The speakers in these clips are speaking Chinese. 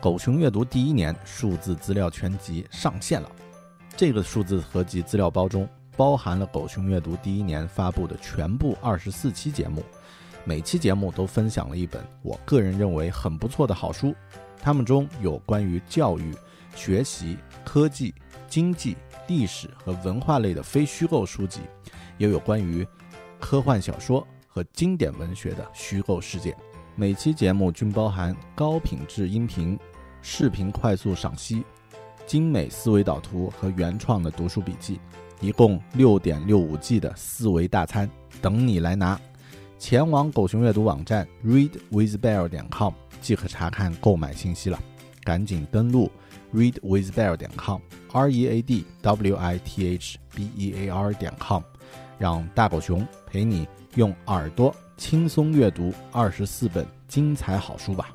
狗熊阅读第一年数字资料全集上线了。这个数字合集资料包中包含了狗熊阅读第一年发布的全部二十四期节目，每期节目都分享了一本我个人认为很不错的好书。它们中有关于教育、学习、科技、经济、历史和文化类的非虚构书籍，也有关于科幻小说和经典文学的虚构世界。每期节目均包含高品质音频、视频快速赏析、精美思维导图和原创的读书笔记，一共六点六五 G 的四维大餐等你来拿。前往狗熊阅读网站 readwithbear 点 com 即可查看购买信息了。赶紧登录 readwithbear 点 com，r e a d w i t h b e a r 点 com，让大狗熊陪你用耳朵。轻松阅读二十四本精彩好书吧。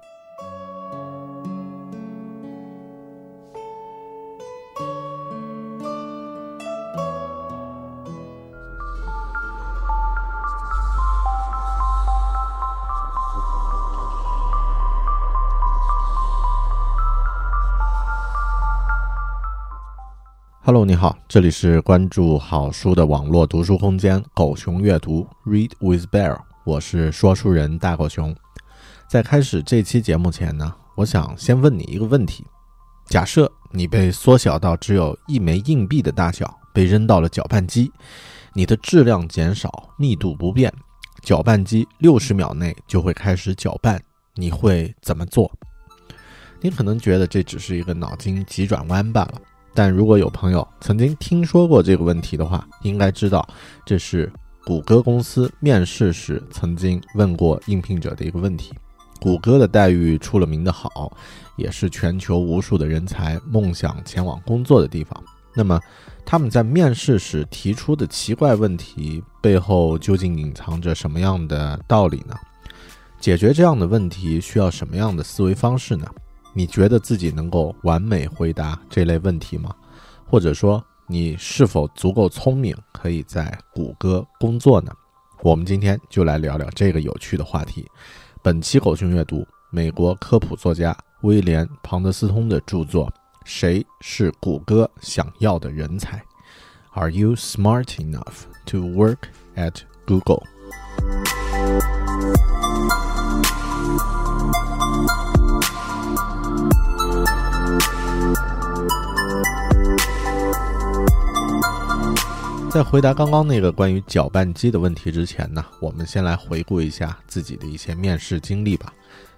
Hello，你好，这里是关注好书的网络读书空间“狗熊阅读 ”，Read with Bear，我是说书人大狗熊。在开始这期节目前呢，我想先问你一个问题：假设你被缩小到只有一枚硬币的大小，被扔到了搅拌机，你的质量减少，密度不变，搅拌机六十秒内就会开始搅拌，你会怎么做？你可能觉得这只是一个脑筋急转弯罢了。但如果有朋友曾经听说过这个问题的话，应该知道这是谷歌公司面试时曾经问过应聘者的一个问题。谷歌的待遇出了名的好，也是全球无数的人才梦想前往工作的地方。那么他们在面试时提出的奇怪问题背后究竟隐藏着什么样的道理呢？解决这样的问题需要什么样的思维方式呢？你觉得自己能够完美回答这类问题吗？或者说，你是否足够聪明，可以在谷歌工作呢？我们今天就来聊聊这个有趣的话题。本期狗熊阅读，美国科普作家威廉·庞德斯通的著作《谁是谷歌想要的人才》？Are you smart enough to work at Google？在回答刚刚那个关于搅拌机的问题之前呢，我们先来回顾一下自己的一些面试经历吧。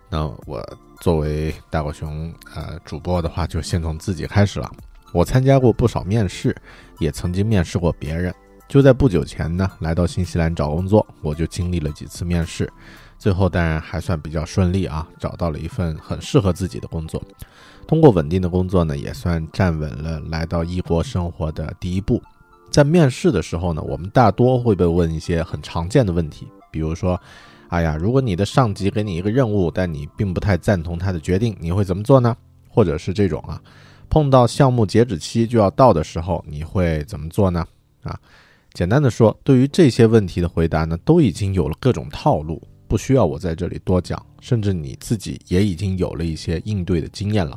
那我作为大狗熊呃主播的话，就先从自己开始了。我参加过不少面试，也曾经面试过别人。就在不久前呢，来到新西兰找工作，我就经历了几次面试，最后当然还算比较顺利啊，找到了一份很适合自己的工作。通过稳定的工作呢，也算站稳了来到异国生活的第一步。在面试的时候呢，我们大多会被问一些很常见的问题，比如说，哎呀，如果你的上级给你一个任务，但你并不太赞同他的决定，你会怎么做呢？或者是这种啊，碰到项目截止期就要到的时候，你会怎么做呢？啊，简单的说，对于这些问题的回答呢，都已经有了各种套路，不需要我在这里多讲，甚至你自己也已经有了一些应对的经验了。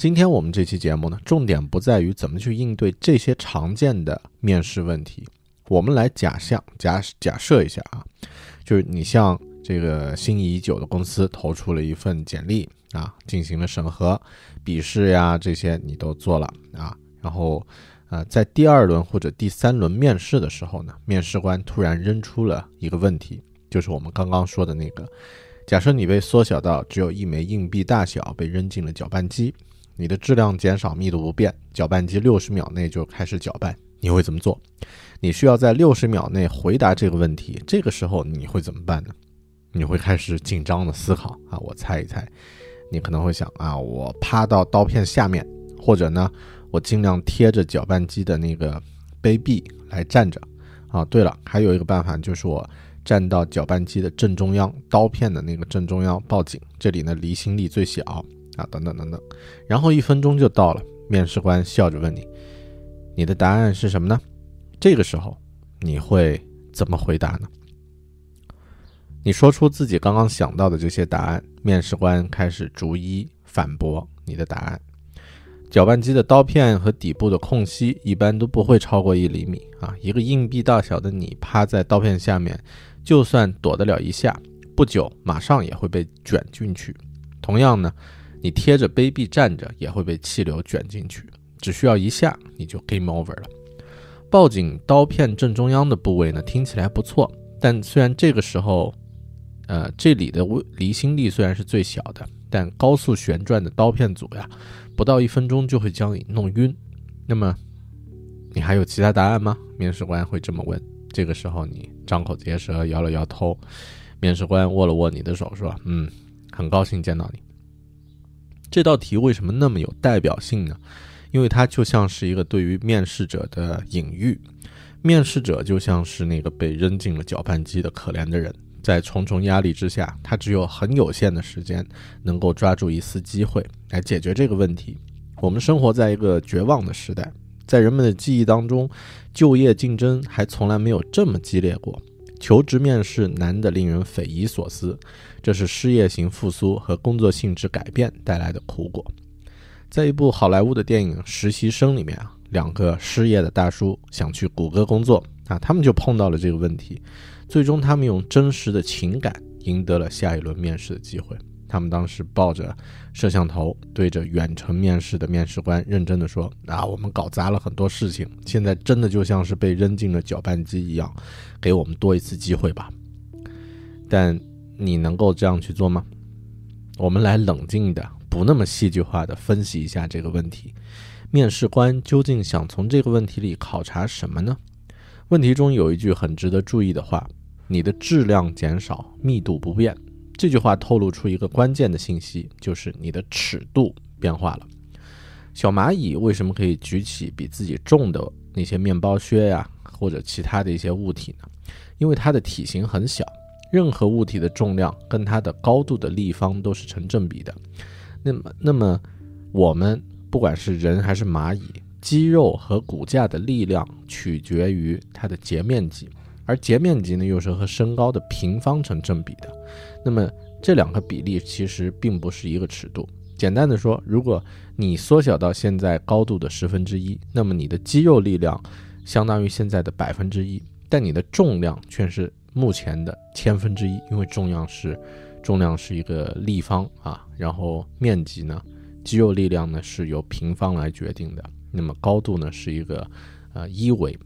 今天我们这期节目呢，重点不在于怎么去应对这些常见的面试问题，我们来假象假假设一下啊，就是你向这个心仪已久的公司投出了一份简历啊，进行了审核、笔试呀这些你都做了啊，然后呃在第二轮或者第三轮面试的时候呢，面试官突然扔出了一个问题，就是我们刚刚说的那个，假设你被缩小到只有一枚硬币大小，被扔进了搅拌机。你的质量减少，密度不变，搅拌机六十秒内就开始搅拌，你会怎么做？你需要在六十秒内回答这个问题，这个时候你会怎么办呢？你会开始紧张的思考啊，我猜一猜，你可能会想啊，我趴到刀片下面，或者呢，我尽量贴着搅拌机的那个杯壁来站着啊。对了，还有一个办法就是我站到搅拌机的正中央，刀片的那个正中央报警，这里呢离心力最小。啊，等等等等，然后一分钟就到了，面试官笑着问你：“你的答案是什么呢？”这个时候你会怎么回答呢？你说出自己刚刚想到的这些答案，面试官开始逐一反驳你的答案。搅拌机的刀片和底部的空隙一般都不会超过一厘米啊，一个硬币大小的你趴在刀片下面，就算躲得了一下，不久马上也会被卷进去。同样呢。你贴着杯壁站着也会被气流卷进去，只需要一下你就 game over 了。报警刀片正中央的部位呢，听起来不错，但虽然这个时候，呃，这里的离心力虽然是最小的，但高速旋转的刀片组呀，不到一分钟就会将你弄晕。那么，你还有其他答案吗？面试官会这么问。这个时候你张口结舌，摇了摇头。面试官握了握你的手，说：“嗯，很高兴见到你。”这道题为什么那么有代表性呢？因为它就像是一个对于面试者的隐喻，面试者就像是那个被扔进了搅拌机的可怜的人，在重重压力之下，他只有很有限的时间能够抓住一丝机会来解决这个问题。我们生活在一个绝望的时代，在人们的记忆当中，就业竞争还从来没有这么激烈过。求职面试难得令人匪夷所思，这是失业型复苏和工作性质改变带来的苦果。在一部好莱坞的电影《实习生》里面啊，两个失业的大叔想去谷歌工作啊，他们就碰到了这个问题，最终他们用真实的情感赢得了下一轮面试的机会。他们当时抱着摄像头，对着远程面试的面试官认真的说：“啊，我们搞砸了很多事情，现在真的就像是被扔进了搅拌机一样，给我们多一次机会吧。”但你能够这样去做吗？我们来冷静的、不那么戏剧化的分析一下这个问题：面试官究竟想从这个问题里考察什么呢？问题中有一句很值得注意的话：“你的质量减少，密度不变。”这句话透露出一个关键的信息，就是你的尺度变化了。小蚂蚁为什么可以举起比自己重的那些面包屑呀，或者其他的一些物体呢？因为它的体型很小，任何物体的重量跟它的高度的立方都是成正比的。那么，那么我们不管是人还是蚂蚁，肌肉和骨架的力量取决于它的截面积。而截面积呢，又是和身高的平方成正比的，那么这两个比例其实并不是一个尺度。简单的说，如果你缩小到现在高度的十分之一，那么你的肌肉力量相当于现在的百分之一，但你的重量却是目前的千分之一，因为重量是重量是一个立方啊，然后面积呢，肌肉力量呢是由平方来决定的，那么高度呢是一个呃一维。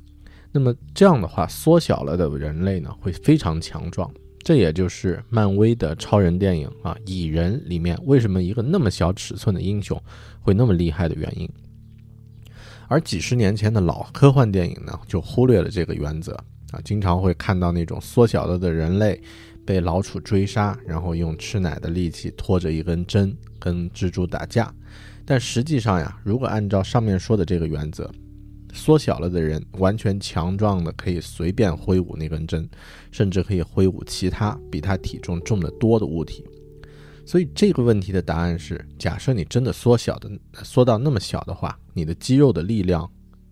那么这样的话，缩小了的人类呢，会非常强壮。这也就是漫威的超人电影啊，蚁人里面为什么一个那么小尺寸的英雄会那么厉害的原因。而几十年前的老科幻电影呢，就忽略了这个原则啊，经常会看到那种缩小了的人类被老鼠追杀，然后用吃奶的力气拖着一根针跟蜘蛛打架。但实际上呀，如果按照上面说的这个原则，缩小了的人完全强壮的可以随便挥舞那根针，甚至可以挥舞其他比他体重重得多的物体。所以这个问题的答案是：假设你真的缩小的缩到那么小的话，你的肌肉的力量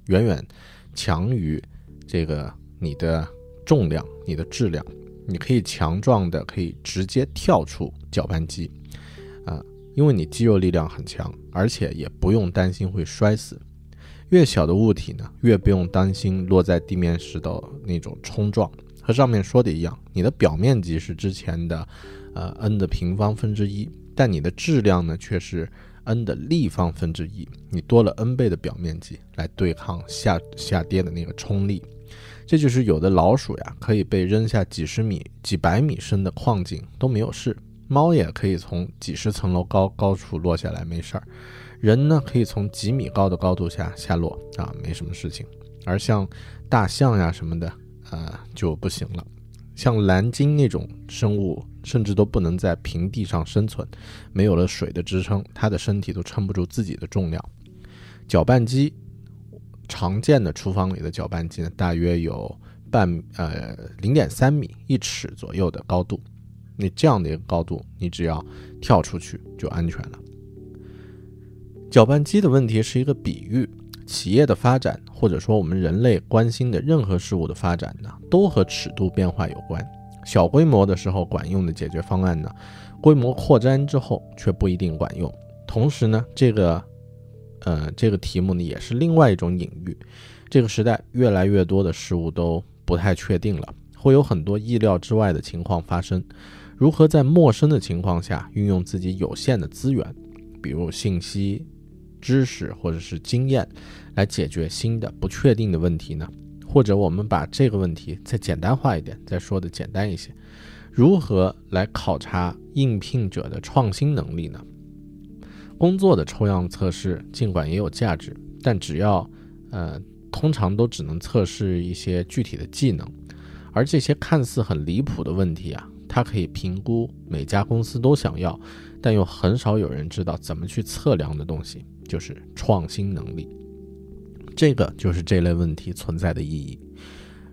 远远强于这个你的重量、你的质量，你可以强壮的可以直接跳出搅拌机，啊，因为你肌肉力量很强，而且也不用担心会摔死。越小的物体呢，越不用担心落在地面时的那种冲撞。和上面说的一样，你的表面积是之前的，呃，n 的平方分之一，但你的质量呢却是 n 的立方分之一，你多了 n 倍的表面积来对抗下下跌的那个冲力。这就是有的老鼠呀，可以被扔下几十米、几百米深的矿井都没有事；猫也可以从几十层楼高高处落下来没事儿。人呢，可以从几米高的高度下下落啊，没什么事情。而像大象呀什么的，呃，就不行了。像蓝鲸那种生物，甚至都不能在平地上生存，没有了水的支撑，它的身体都撑不住自己的重量。搅拌机，常见的厨房里的搅拌机呢，大约有半呃零点三米一尺左右的高度。那这样的一个高度，你只要跳出去就安全了。搅拌机的问题是一个比喻，企业的发展，或者说我们人类关心的任何事物的发展呢，都和尺度变化有关。小规模的时候管用的解决方案呢，规模扩张之后却不一定管用。同时呢，这个，呃，这个题目呢也是另外一种隐喻。这个时代越来越多的事物都不太确定了，会有很多意料之外的情况发生。如何在陌生的情况下运用自己有限的资源，比如信息。知识或者是经验来解决新的不确定的问题呢？或者我们把这个问题再简单化一点，再说的简单一些，如何来考察应聘者的创新能力呢？工作的抽样测试尽管也有价值，但只要呃，通常都只能测试一些具体的技能，而这些看似很离谱的问题啊，它可以评估每家公司都想要，但又很少有人知道怎么去测量的东西。就是创新能力，这个就是这类问题存在的意义。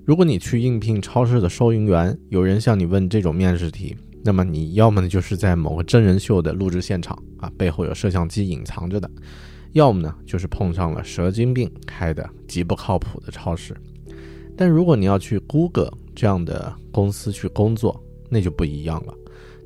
如果你去应聘超市的收银员，有人向你问这种面试题，那么你要么呢就是在某个真人秀的录制现场啊，背后有摄像机隐藏着的；要么呢就是碰上了蛇精病开的极不靠谱的超市。但如果你要去 Google 这样的公司去工作，那就不一样了。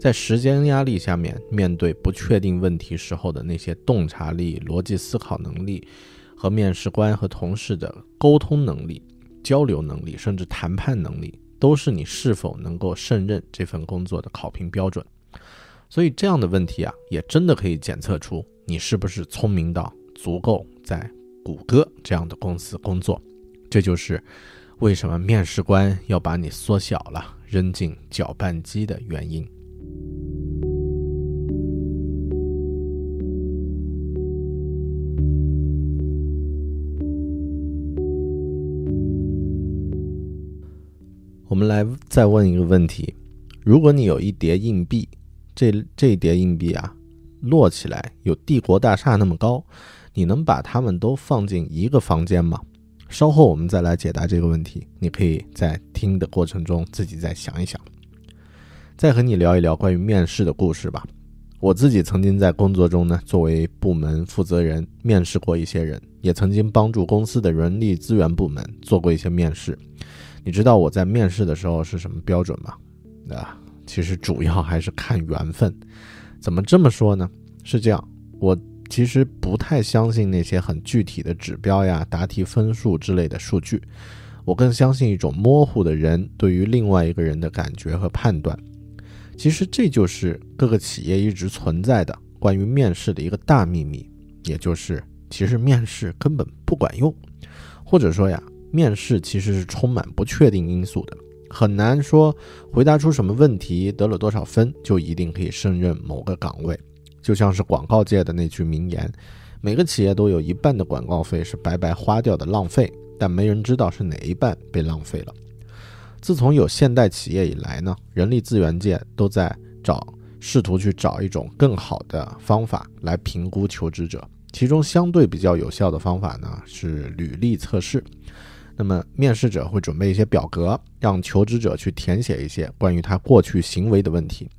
在时间压力下面，面对不确定问题时候的那些洞察力、逻辑思考能力，和面试官和同事的沟通能力、交流能力，甚至谈判能力，都是你是否能够胜任这份工作的考评标准。所以，这样的问题啊，也真的可以检测出你是不是聪明到足够在谷歌这样的公司工作。这就是为什么面试官要把你缩小了，扔进搅拌机的原因。我们来再问一个问题：如果你有一叠硬币，这这叠硬币啊，摞起来有帝国大厦那么高，你能把它们都放进一个房间吗？稍后我们再来解答这个问题。你可以在听的过程中自己再想一想。再和你聊一聊关于面试的故事吧。我自己曾经在工作中呢，作为部门负责人面试过一些人，也曾经帮助公司的人力资源部门做过一些面试。你知道我在面试的时候是什么标准吗？啊，其实主要还是看缘分。怎么这么说呢？是这样，我其实不太相信那些很具体的指标呀、答题分数之类的数据，我更相信一种模糊的人对于另外一个人的感觉和判断。其实这就是各个企业一直存在的关于面试的一个大秘密，也就是其实面试根本不管用，或者说呀。面试其实是充满不确定因素的，很难说回答出什么问题，得了多少分就一定可以胜任某个岗位。就像是广告界的那句名言：“每个企业都有一半的广告费是白白花掉的浪费，但没人知道是哪一半被浪费了。”自从有现代企业以来呢，人力资源界都在找，试图去找一种更好的方法来评估求职者，其中相对比较有效的方法呢是履历测试。那么面试者会准备一些表格，让求职者去填写一些关于他过去行为的问题，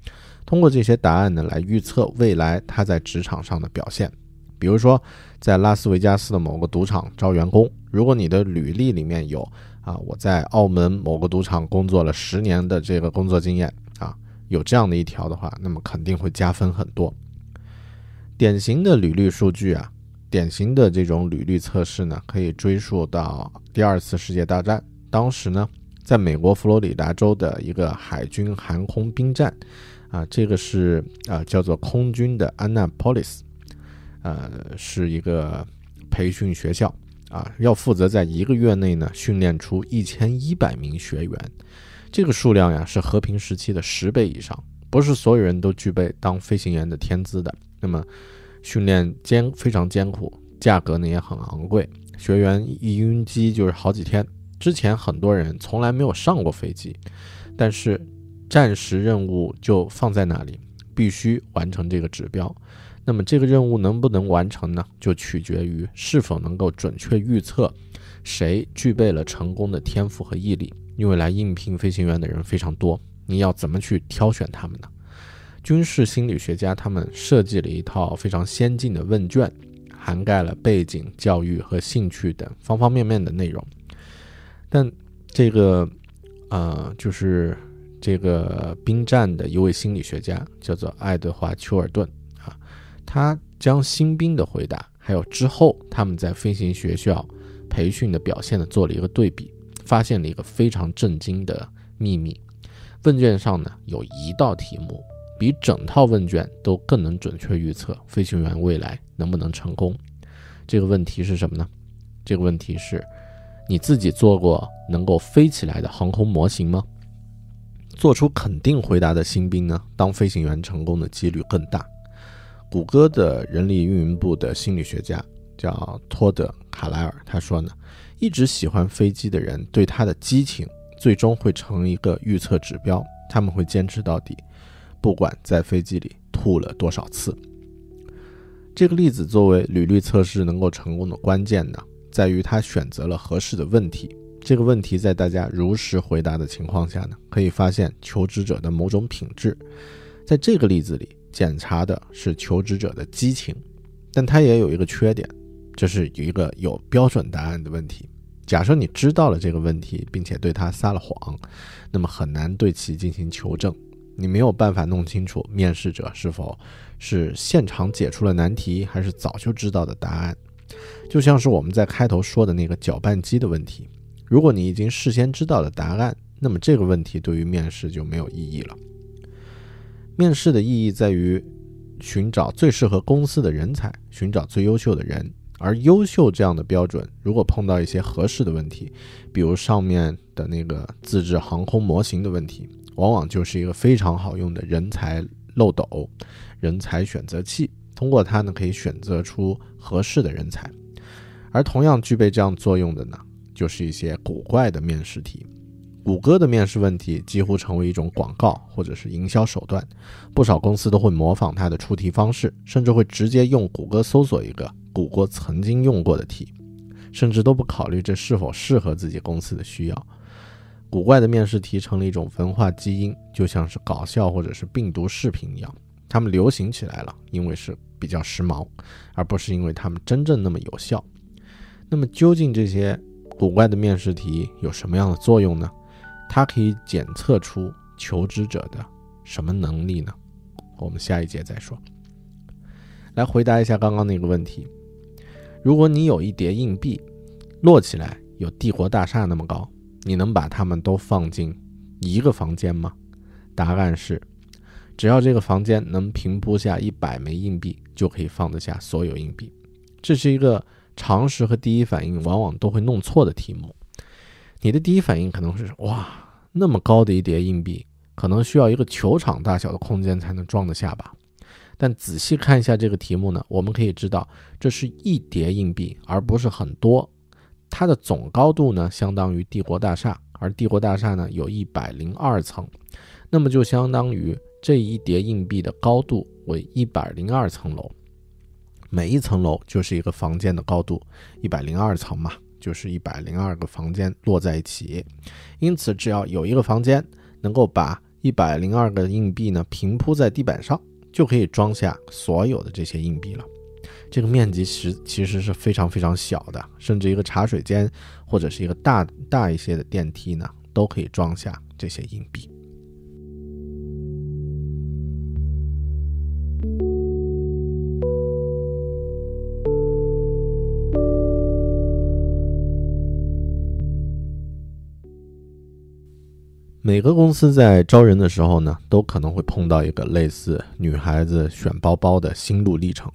通过这些答案呢来预测未来他在职场上的表现。比如说，在拉斯维加斯的某个赌场招员工，如果你的履历里面有啊我在澳门某个赌场工作了十年的这个工作经验啊，有这样的一条的话，那么肯定会加分很多。典型的履历数据啊。典型的这种履历测试呢，可以追溯到第二次世界大战。当时呢，在美国佛罗里达州的一个海军航空兵站，啊，这个是啊叫做空军的 Annapolis，呃，是一个培训学校啊，要负责在一个月内呢训练出一千一百名学员。这个数量呀，是和平时期的十倍以上。不是所有人都具备当飞行员的天资的。那么。训练艰非常艰苦，价格呢也很昂贵。学员一晕机就是好几天。之前很多人从来没有上过飞机，但是战时任务就放在那里，必须完成这个指标。那么这个任务能不能完成呢？就取决于是否能够准确预测谁具备了成功的天赋和毅力。因为来应聘飞行员的人非常多，你要怎么去挑选他们呢？军事心理学家他们设计了一套非常先进的问卷，涵盖了背景、教育和兴趣等方方面面的内容。但这个，呃，就是这个兵站的一位心理学家叫做爱德华·丘尔顿啊，他将新兵的回答还有之后他们在飞行学校培训的表现呢做了一个对比，发现了一个非常震惊的秘密：问卷上呢有一道题目。比整套问卷都更能准确预测飞行员未来能不能成功。这个问题是什么呢？这个问题是：你自己做过能够飞起来的航空模型吗？做出肯定回答的新兵呢，当飞行员成功的几率更大。谷歌的人力运营部的心理学家叫托德·卡莱尔，他说呢，一直喜欢飞机的人对他的激情最终会成一个预测指标，他们会坚持到底。不管在飞机里吐了多少次，这个例子作为履历测试能够成功的关键呢，在于他选择了合适的问题。这个问题在大家如实回答的情况下呢，可以发现求职者的某种品质。在这个例子里，检查的是求职者的激情，但它也有一个缺点，这是一个有标准答案的问题。假设你知道了这个问题，并且对他撒了谎，那么很难对其进行求证。你没有办法弄清楚面试者是否是现场解出了难题，还是早就知道的答案。就像是我们在开头说的那个搅拌机的问题。如果你已经事先知道了答案，那么这个问题对于面试就没有意义了。面试的意义在于寻找最适合公司的人才，寻找最优秀的人。而优秀这样的标准，如果碰到一些合适的问题，比如上面的那个自制航空模型的问题。往往就是一个非常好用的人才漏斗、人才选择器。通过它呢，可以选择出合适的人才。而同样具备这样作用的呢，就是一些古怪的面试题。谷歌的面试问题几乎成为一种广告或者是营销手段，不少公司都会模仿它的出题方式，甚至会直接用谷歌搜索一个谷歌曾经用过的题，甚至都不考虑这是否适合自己公司的需要。古怪的面试题成了一种文化基因，就像是搞笑或者是病毒视频一样，他们流行起来了，因为是比较时髦，而不是因为他们真正那么有效。那么，究竟这些古怪的面试题有什么样的作用呢？它可以检测出求职者的什么能力呢？我们下一节再说。来回答一下刚刚那个问题：如果你有一叠硬币，摞起来有帝国大厦那么高。你能把它们都放进一个房间吗？答案是，只要这个房间能平铺下一百枚硬币，就可以放得下所有硬币。这是一个常识和第一反应往往都会弄错的题目。你的第一反应可能是：哇，那么高的一叠硬币，可能需要一个球场大小的空间才能装得下吧？但仔细看一下这个题目呢，我们可以知道，这是一叠硬币，而不是很多。它的总高度呢，相当于帝国大厦，而帝国大厦呢有一百零二层，那么就相当于这一叠硬币的高度为一百零二层楼。每一层楼就是一个房间的高度，一百零二层嘛，就是一百零二个房间摞在一起。因此，只要有一个房间能够把一百零二个硬币呢平铺在地板上，就可以装下所有的这些硬币了。这个面积实其实是非常非常小的，甚至一个茶水间或者是一个大大一些的电梯呢，都可以装下这些硬币。每个公司在招人的时候呢，都可能会碰到一个类似女孩子选包包的心路历程。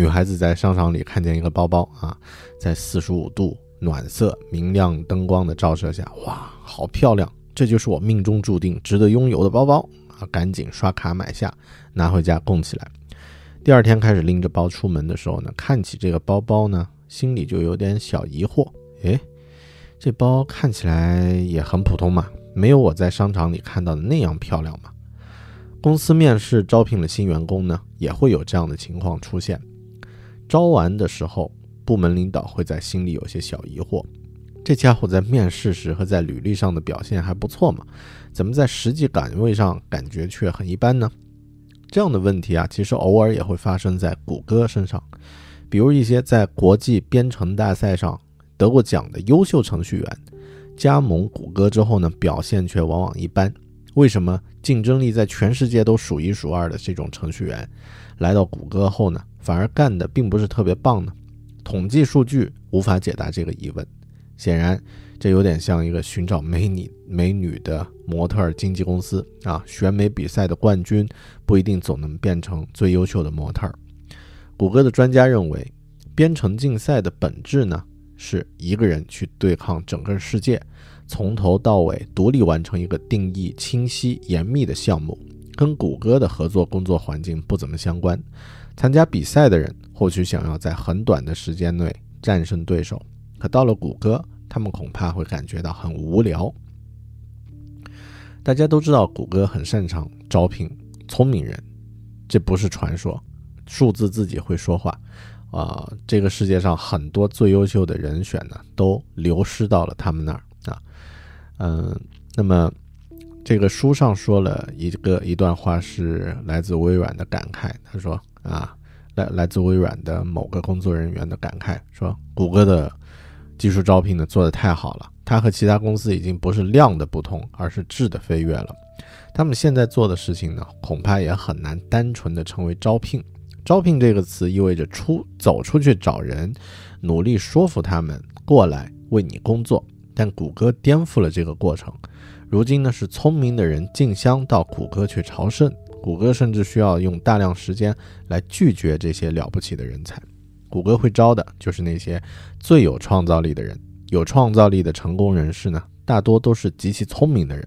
女孩子在商场里看见一个包包啊，在四十五度暖色、明亮灯光的照射下，哇，好漂亮！这就是我命中注定值得拥有的包包啊！赶紧刷卡买下，拿回家供起来。第二天开始拎着包出门的时候呢，看起这个包包呢，心里就有点小疑惑。诶，这包看起来也很普通嘛。没有我在商场里看到的那样漂亮嘛？公司面试招聘了新员工呢，也会有这样的情况出现。招完的时候，部门领导会在心里有些小疑惑：这家伙在面试时和在履历上的表现还不错嘛，怎么在实际岗位上感觉却很一般呢？这样的问题啊，其实偶尔也会发生在谷歌身上，比如一些在国际编程大赛上得过奖的优秀程序员。加盟谷歌之后呢，表现却往往一般。为什么竞争力在全世界都数一数二的这种程序员，来到谷歌后呢，反而干的并不是特别棒呢？统计数据无法解答这个疑问。显然，这有点像一个寻找美女美女的模特儿经纪公司啊。选美比赛的冠军不一定总能变成最优秀的模特儿。谷歌的专家认为，编程竞赛的本质呢？是一个人去对抗整个世界，从头到尾独立完成一个定义清晰、严密的项目，跟谷歌的合作工作环境不怎么相关。参加比赛的人或许想要在很短的时间内战胜对手，可到了谷歌，他们恐怕会感觉到很无聊。大家都知道，谷歌很擅长招聘聪明人，这不是传说，数字自己会说话。啊，这个世界上很多最优秀的人选呢，都流失到了他们那儿啊。嗯，那么这个书上说了一个一段话，是来自微软的感慨。他说啊，来来自微软的某个工作人员的感慨说，谷歌的技术招聘呢做得太好了，它和其他公司已经不是量的不同，而是质的飞跃了。他们现在做的事情呢，恐怕也很难单纯的成为招聘。招聘这个词意味着出走出去找人，努力说服他们过来为你工作。但谷歌颠覆了这个过程，如今呢是聪明的人竞相到谷歌去朝圣。谷歌甚至需要用大量时间来拒绝这些了不起的人才。谷歌会招的就是那些最有创造力的人。有创造力的成功人士呢，大多都是极其聪明的人。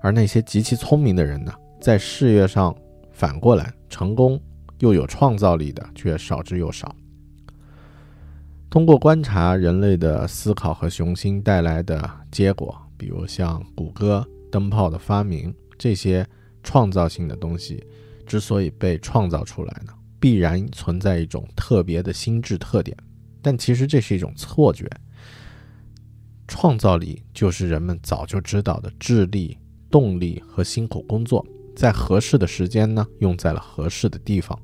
而那些极其聪明的人呢，在事业上反过来成功。又有创造力的却少之又少。通过观察人类的思考和雄心带来的结果，比如像谷歌、灯泡的发明这些创造性的东西，之所以被创造出来呢，必然存在一种特别的心智特点。但其实这是一种错觉。创造力就是人们早就知道的智力、动力和辛苦工作，在合适的时间呢，用在了合适的地方。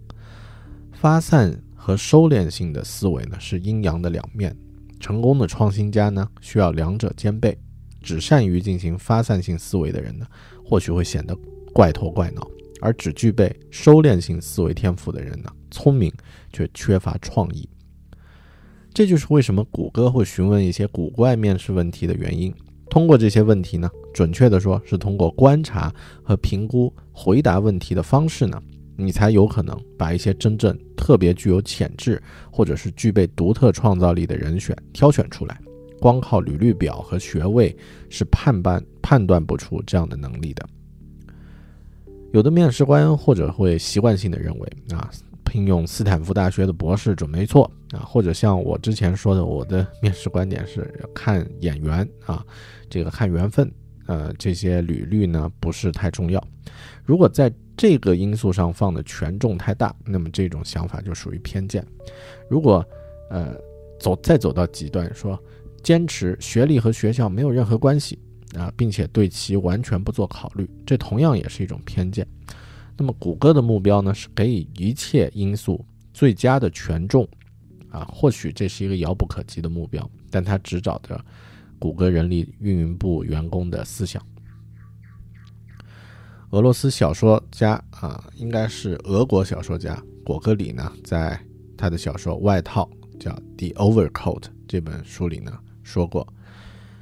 发散和收敛性的思维呢，是阴阳的两面。成功的创新家呢，需要两者兼备。只善于进行发散性思维的人呢，或许会显得怪头怪脑；而只具备收敛性思维天赋的人呢，聪明却缺乏创意。这就是为什么谷歌会询问一些古怪面试问题的原因。通过这些问题呢，准确的说，是通过观察和评估回答问题的方式呢。你才有可能把一些真正特别具有潜质，或者是具备独特创造力的人选挑选出来。光靠履历表和学位是判断判断不出这样的能力的。有的面试官或者会习惯性的认为啊，聘用斯坦福大学的博士准没错啊，或者像我之前说的，我的面试观点是看眼缘啊，这个看缘分，呃，这些履历呢不是太重要。如果在这个因素上放的权重太大，那么这种想法就属于偏见。如果呃走再走到极端，说坚持学历和学校没有任何关系啊，并且对其完全不做考虑，这同样也是一种偏见。那么谷歌的目标呢，是给予一切因素最佳的权重啊，或许这是一个遥不可及的目标，但他只找着谷歌人力运营部员工的思想。俄罗斯小说家啊，应该是俄国小说家果戈里呢，在他的小说《外套》叫《The Overcoat》这本书里呢说过，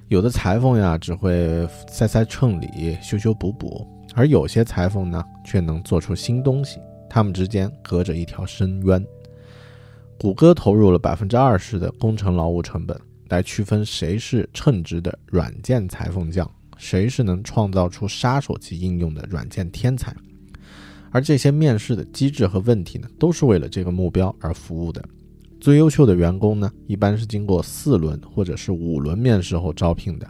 有的裁缝呀只会塞塞称理、修修补补，而有些裁缝呢却能做出新东西，他们之间隔着一条深渊。谷歌投入了百分之二十的工程劳务成本来区分谁是称职的软件裁缝匠。谁是能创造出杀手级应用的软件天才？而这些面试的机制和问题呢，都是为了这个目标而服务的。最优秀的员工呢，一般是经过四轮或者是五轮面试后招聘的。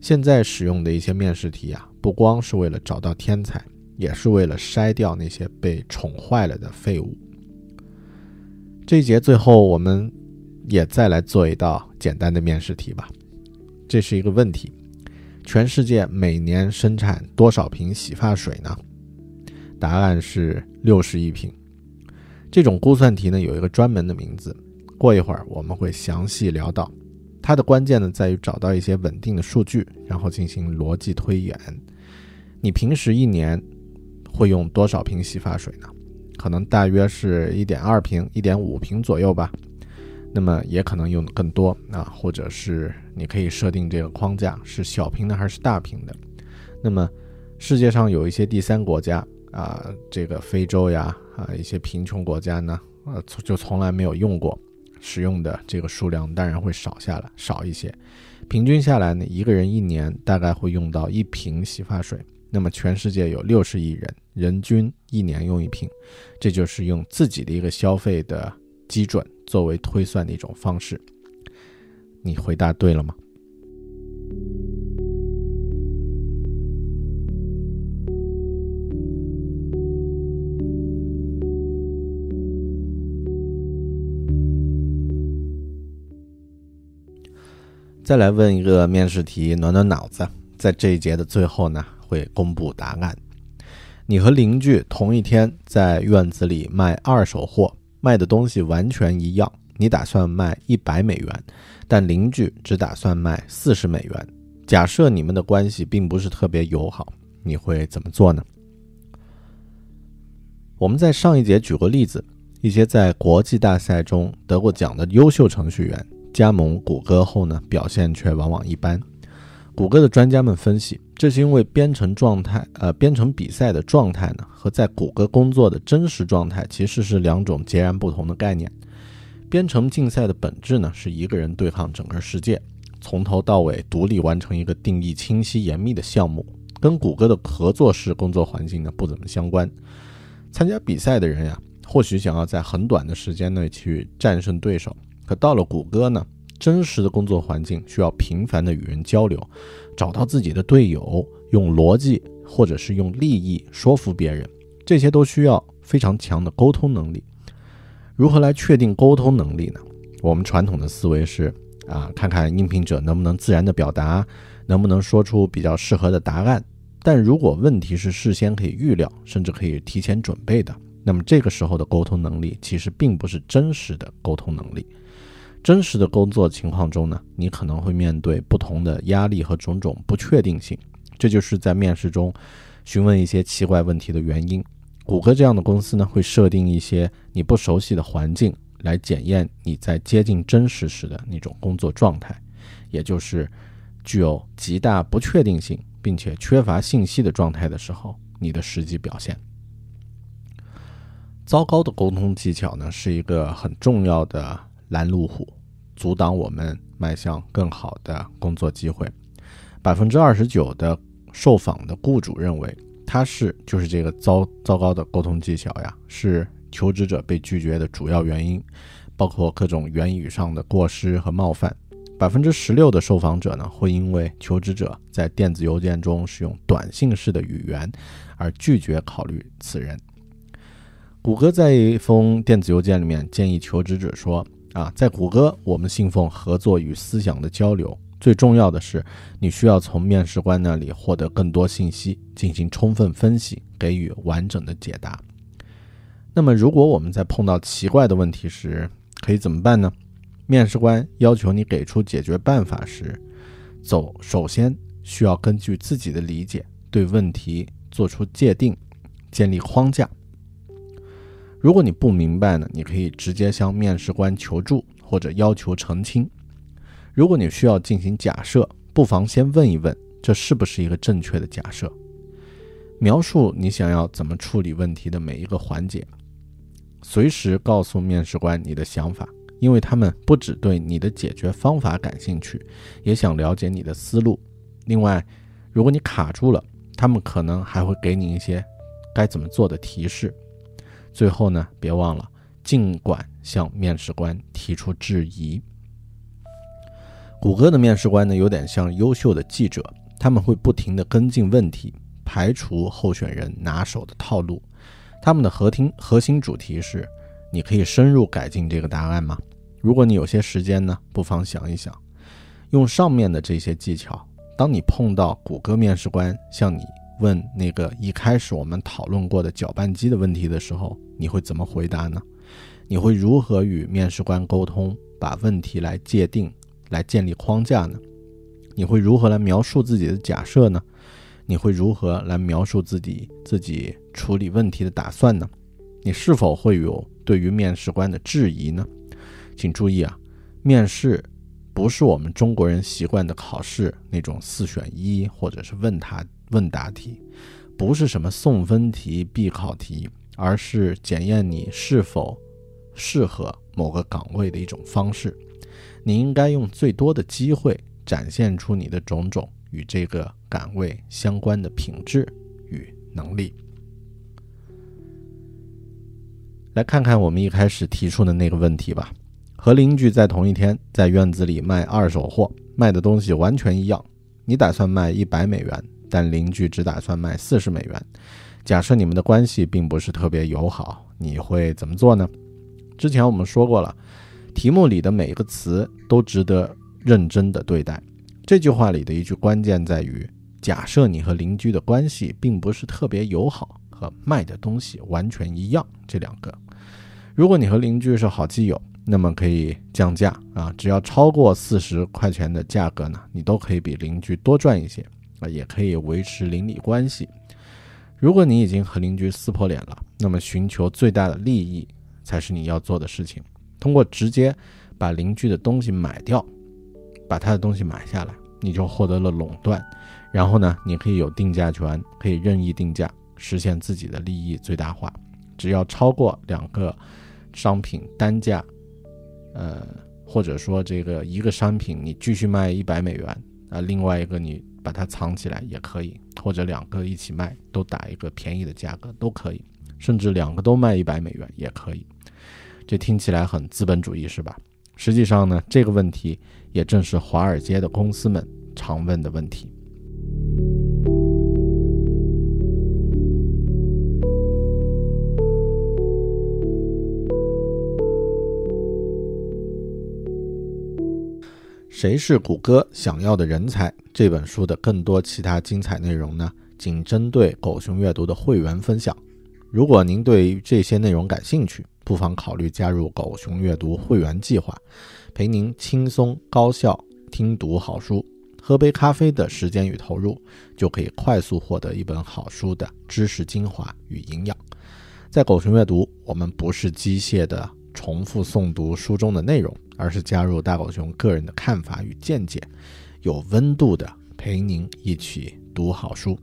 现在使用的一些面试题啊，不光是为了找到天才，也是为了筛掉那些被宠坏了的废物。这一节最后，我们也再来做一道简单的面试题吧。这是一个问题。全世界每年生产多少瓶洗发水呢？答案是六十亿瓶。这种估算题呢有一个专门的名字，过一会儿我们会详细聊到。它的关键呢在于找到一些稳定的数据，然后进行逻辑推演。你平时一年会用多少瓶洗发水呢？可能大约是一点二瓶、一点五瓶左右吧。那么也可能用的更多啊，或者是你可以设定这个框架是小瓶的还是大瓶的。那么世界上有一些第三国家啊，这个非洲呀啊一些贫穷国家呢，呃就从来没有用过，使用的这个数量当然会少下来少一些。平均下来呢，一个人一年大概会用到一瓶洗发水。那么全世界有六十亿人，人均一年用一瓶，这就是用自己的一个消费的基准。作为推算的一种方式，你回答对了吗？再来问一个面试题，暖暖脑子。在这一节的最后呢，会公布答案。你和邻居同一天在院子里卖二手货。卖的东西完全一样，你打算卖一百美元，但邻居只打算卖四十美元。假设你们的关系并不是特别友好，你会怎么做呢？我们在上一节举过例子，一些在国际大赛中得过奖的优秀程序员加盟谷歌后呢，表现却往往一般。谷歌的专家们分析，这是因为编程状态，呃，编程比赛的状态呢，和在谷歌工作的真实状态其实是两种截然不同的概念。编程竞赛的本质呢，是一个人对抗整个世界，从头到尾独立完成一个定义清晰严密的项目，跟谷歌的合作式工作环境呢不怎么相关。参加比赛的人呀，或许想要在很短的时间内去战胜对手，可到了谷歌呢？真实的工作环境需要频繁的与人交流，找到自己的队友，用逻辑或者是用利益说服别人，这些都需要非常强的沟通能力。如何来确定沟通能力呢？我们传统的思维是啊，看看应聘者能不能自然的表达，能不能说出比较适合的答案。但如果问题是事先可以预料，甚至可以提前准备的，那么这个时候的沟通能力其实并不是真实的沟通能力。真实的工作情况中呢，你可能会面对不同的压力和种种不确定性，这就是在面试中询问一些奇怪问题的原因。谷歌这样的公司呢，会设定一些你不熟悉的环境来检验你在接近真实时的那种工作状态，也就是具有极大不确定性并且缺乏信息的状态的时候，你的实际表现。糟糕的沟通技巧呢，是一个很重要的拦路虎。阻挡我们迈向更好的工作机会。百分之二十九的受访的雇主认为，他是就是这个糟糟糕的沟通技巧呀，是求职者被拒绝的主要原因，包括各种言语上的过失和冒犯。百分之十六的受访者呢会因为求职者在电子邮件中使用短信式的语言而拒绝考虑此人。谷歌在一封电子邮件里面建议求职者说：“啊，在谷歌，我们信奉合作与思想的交流。最重要的是，你需要从面试官那里获得更多信息，进行充分分析，给予完整的解答。那么，如果我们在碰到奇怪的问题时，可以怎么办呢？面试官要求你给出解决办法时，走首先需要根据自己的理解对问题做出界定，建立框架。”如果你不明白呢，你可以直接向面试官求助或者要求澄清。如果你需要进行假设，不妨先问一问，这是不是一个正确的假设？描述你想要怎么处理问题的每一个环节，随时告诉面试官你的想法，因为他们不只对你的解决方法感兴趣，也想了解你的思路。另外，如果你卡住了，他们可能还会给你一些该怎么做的提示。最后呢，别忘了，尽管向面试官提出质疑。谷歌的面试官呢，有点像优秀的记者，他们会不停地跟进问题，排除候选人拿手的套路。他们的核听核心主题是：你可以深入改进这个答案吗？如果你有些时间呢，不妨想一想，用上面的这些技巧。当你碰到谷歌面试官向你问那个一开始我们讨论过的搅拌机的问题的时候，你会怎么回答呢？你会如何与面试官沟通，把问题来界定，来建立框架呢？你会如何来描述自己的假设呢？你会如何来描述自己自己处理问题的打算呢？你是否会有对于面试官的质疑呢？请注意啊，面试不是我们中国人习惯的考试那种四选一或者是问他。问答题不是什么送分题、必考题，而是检验你是否适合某个岗位的一种方式。你应该用最多的机会展现出你的种种与这个岗位相关的品质与能力。来看看我们一开始提出的那个问题吧：和邻居在同一天在院子里卖二手货，卖的东西完全一样。你打算卖一百美元。但邻居只打算卖四十美元。假设你们的关系并不是特别友好，你会怎么做呢？之前我们说过了，题目里的每一个词都值得认真的对待。这句话里的一句关键在于：假设你和邻居的关系并不是特别友好，和卖的东西完全一样这两个。如果你和邻居是好基友，那么可以降价啊，只要超过四十块钱的价格呢，你都可以比邻居多赚一些。啊，也可以维持邻里关系。如果你已经和邻居撕破脸了，那么寻求最大的利益才是你要做的事情。通过直接把邻居的东西买掉，把他的东西买下来，你就获得了垄断。然后呢，你可以有定价权，可以任意定价，实现自己的利益最大化。只要超过两个商品单价，呃，或者说这个一个商品你继续卖一百美元，啊，另外一个你。把它藏起来也可以，或者两个一起卖，都打一个便宜的价格都可以，甚至两个都卖一百美元也可以。这听起来很资本主义是吧？实际上呢，这个问题也正是华尔街的公司们常问的问题。谁是谷歌想要的人才？这本书的更多其他精彩内容呢，仅针对狗熊阅读的会员分享。如果您对这些内容感兴趣，不妨考虑加入狗熊阅读会员计划，陪您轻松高效听读好书。喝杯咖啡的时间与投入，就可以快速获得一本好书的知识精华与营养。在狗熊阅读，我们不是机械的重复诵读书中的内容。而是加入大狗熊个人的看法与见解，有温度的陪您一起读好书，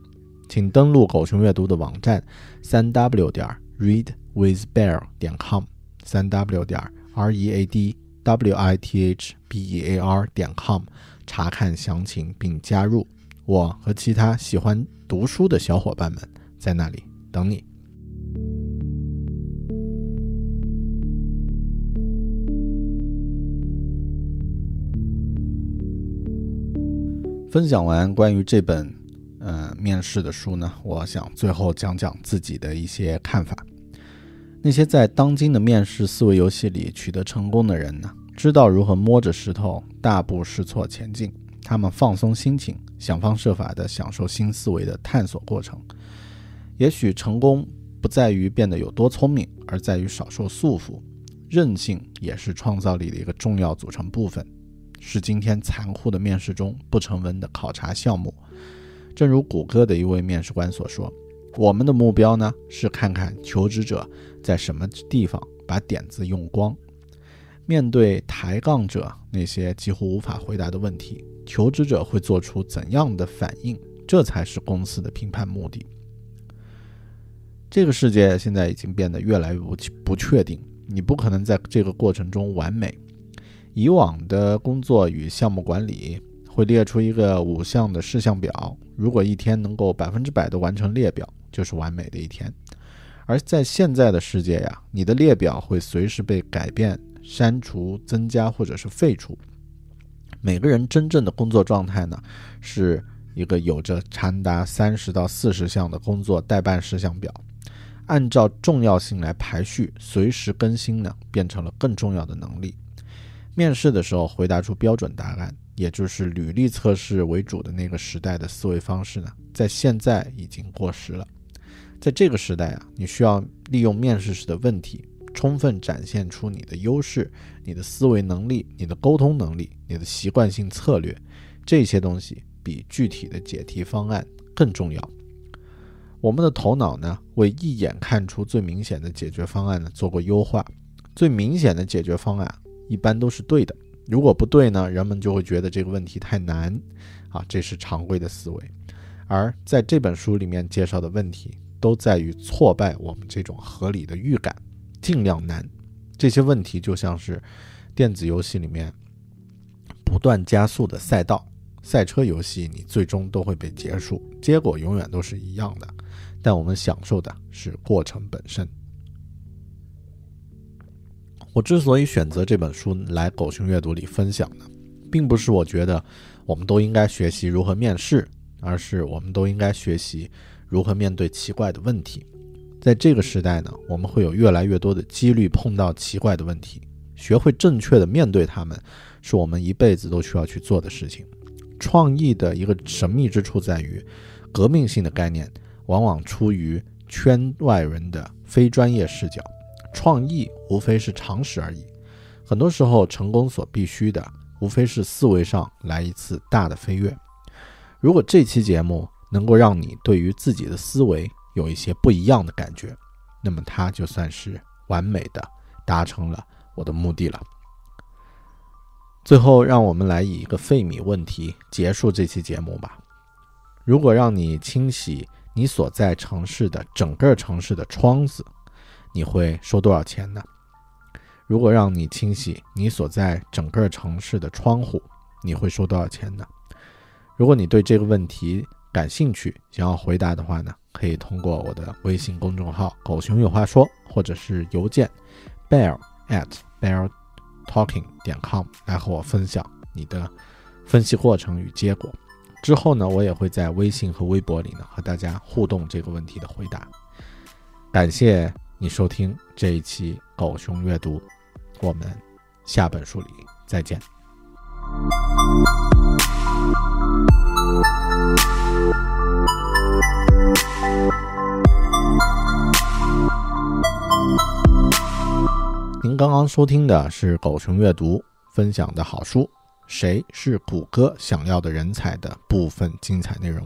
请登录狗熊阅读的网站三 w 点 readwithbear 点 com，三 w 点 r e a d w i t h b e a r 点 com 查看详情并加入。我和其他喜欢读书的小伙伴们在那里等你。分享完关于这本呃面试的书呢，我想最后讲讲自己的一些看法。那些在当今的面试思维游戏里取得成功的人呢，知道如何摸着石头大步试错前进。他们放松心情，想方设法地享受新思维的探索过程。也许成功不在于变得有多聪明，而在于少受束缚。韧性也是创造力的一个重要组成部分，是今天残酷的面试中不成文的考察项目。正如谷歌的一位面试官所说：“我们的目标呢，是看看求职者在什么地方把点子用光。面对抬杠者那些几乎无法回答的问题，求职者会做出怎样的反应？这才是公司的评判目的。”这个世界现在已经变得越来越不不确定。你不可能在这个过程中完美。以往的工作与项目管理会列出一个五项的事项表，如果一天能够百分之百的完成列表，就是完美的一天。而在现在的世界呀，你的列表会随时被改变、删除、增加或者是废除。每个人真正的工作状态呢，是一个有着长达三十到四十项的工作待办事项表。按照重要性来排序，随时更新呢，变成了更重要的能力。面试的时候回答出标准答案，也就是履历测试为主的那个时代的思维方式呢，在现在已经过时了。在这个时代啊，你需要利用面试时的问题，充分展现出你的优势、你的思维能力、你的沟通能力、你的习惯性策略，这些东西比具体的解题方案更重要。我们的头脑呢，为一眼看出最明显的解决方案呢做过优化。最明显的解决方案一般都是对的，如果不对呢，人们就会觉得这个问题太难啊，这是常规的思维。而在这本书里面介绍的问题，都在于挫败我们这种合理的预感，尽量难。这些问题就像是电子游戏里面不断加速的赛道，赛车游戏你最终都会被结束，结果永远都是一样的。但我们享受的是过程本身。我之所以选择这本书来狗熊阅读里分享呢，并不是我觉得我们都应该学习如何面试，而是我们都应该学习如何面对奇怪的问题。在这个时代呢，我们会有越来越多的几率碰到奇怪的问题，学会正确的面对他们，是我们一辈子都需要去做的事情。创意的一个神秘之处在于，革命性的概念。往往出于圈外人的非专业视角，创意无非是常识而已。很多时候，成功所必须的，无非是思维上来一次大的飞跃。如果这期节目能够让你对于自己的思维有一些不一样的感觉，那么它就算是完美的达成了我的目的了。最后，让我们来以一个费米问题结束这期节目吧。如果让你清洗。你所在城市的整个城市的窗子，你会收多少钱呢？如果让你清洗你所在整个城市的窗户，你会收多少钱呢？如果你对这个问题感兴趣，想要回答的话呢，可以通过我的微信公众号“狗熊有话说”或者是邮件 bear at bear talking 点 com 来和我分享你的分析过程与结果。之后呢，我也会在微信和微博里呢和大家互动这个问题的回答。感谢你收听这一期狗熊阅读，我们下本书里再见。您刚刚收听的是狗熊阅读分享的好书。谁是谷歌想要的人才的部分精彩内容？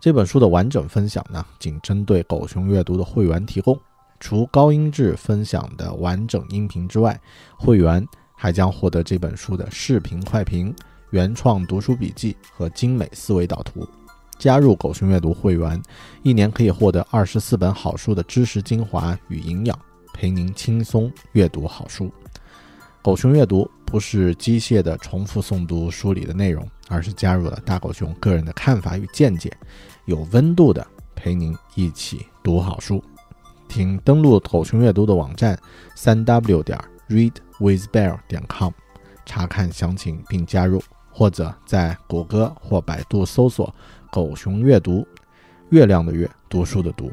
这本书的完整分享呢，仅针对狗熊阅读的会员提供。除高音质分享的完整音频之外，会员还将获得这本书的视频快评、原创读书笔记和精美思维导图。加入狗熊阅读会员，一年可以获得二十四本好书的知识精华与营养，陪您轻松阅读好书。狗熊阅读不是机械的重复诵读书里的内容，而是加入了大狗熊个人的看法与见解，有温度的陪您一起读好书。请登录狗熊阅读的网站三 w 点 readwithbear 点 com 查看详情并加入。或者在谷歌或百度搜索“狗熊阅读”，月亮的月，读书的读。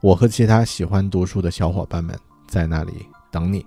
我和其他喜欢读书的小伙伴们在那里等你。